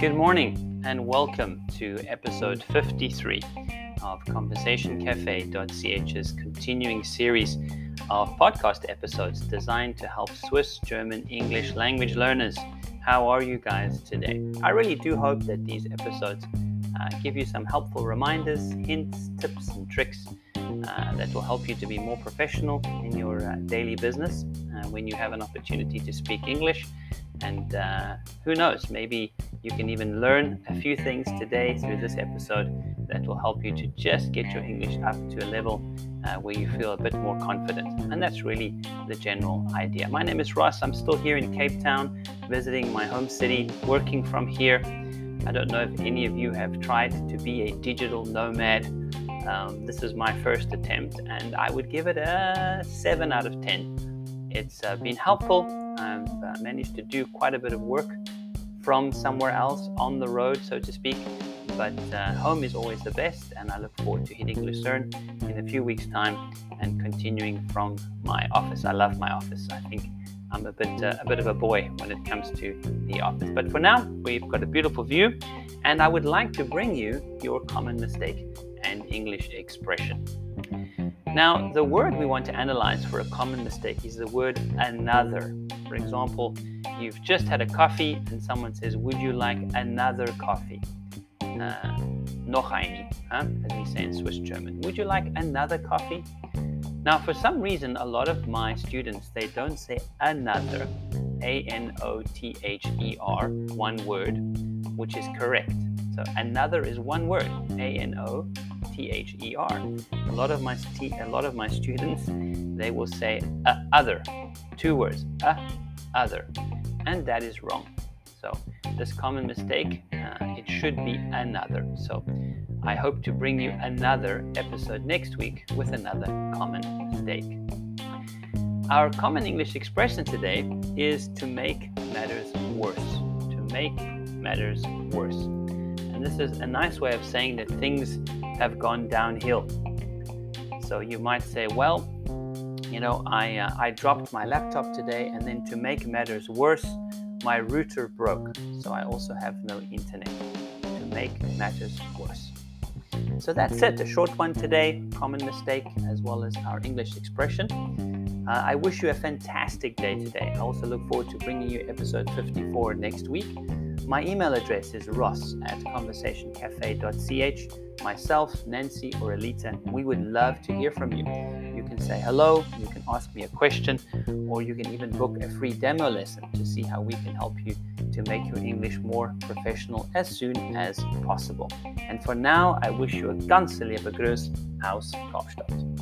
Good morning and welcome to episode 53 of ConversationCafe.ch's continuing series of podcast episodes designed to help Swiss, German, English language learners. How are you guys today? I really do hope that these episodes uh, give you some helpful reminders, hints, tips, and tricks uh, that will help you to be more professional in your uh, daily business uh, when you have an opportunity to speak English. And uh, who knows, maybe you can even learn a few things today through this episode that will help you to just get your English up to a level uh, where you feel a bit more confident. And that's really the general idea. My name is Ross. I'm still here in Cape Town, visiting my home city, working from here. I don't know if any of you have tried to be a digital nomad. Um, this is my first attempt, and I would give it a 7 out of 10. It's uh, been helpful. I've uh, managed to do quite a bit of work from somewhere else on the road, so to speak. But uh, home is always the best, and I look forward to hitting Lucerne in a few weeks' time and continuing from my office. I love my office. I think I'm a bit uh, a bit of a boy when it comes to the office. But for now, we've got a beautiful view, and I would like to bring you your common mistake and English expression. Now, the word we want to analyze for a common mistake is the word another. For example, you've just had a coffee and someone says, Would you like another coffee? Uh, noch eine, huh? as we say in Swiss German. Would you like another coffee? Now, for some reason, a lot of my students they don't say another, A N O T H E R, one word, which is correct. So another is one word, A N O T H E R. A lot of my a lot of my students they will say other, two words, a other, and that is wrong. So this common mistake, uh, it should be another. So I hope to bring you another episode next week with another common mistake. Our common English expression today is to make matters worse. To make matters worse. And this is a nice way of saying that things have gone downhill. So you might say, well, you know, I, uh, I dropped my laptop today, and then to make matters worse, my router broke. So I also have no internet to make matters worse. So that's it, a short one today, common mistake, as well as our English expression. Uh, I wish you a fantastic day today. I also look forward to bringing you episode 54 next week. My email address is ross at conversationcafe.ch. Myself, Nancy, or Alita, we would love to hear from you. You can say hello, you can ask me a question, or you can even book a free demo lesson to see how we can help you to make your English more professional as soon as possible. And for now, I wish you a ganz liebe Grüß aus Kaapstad.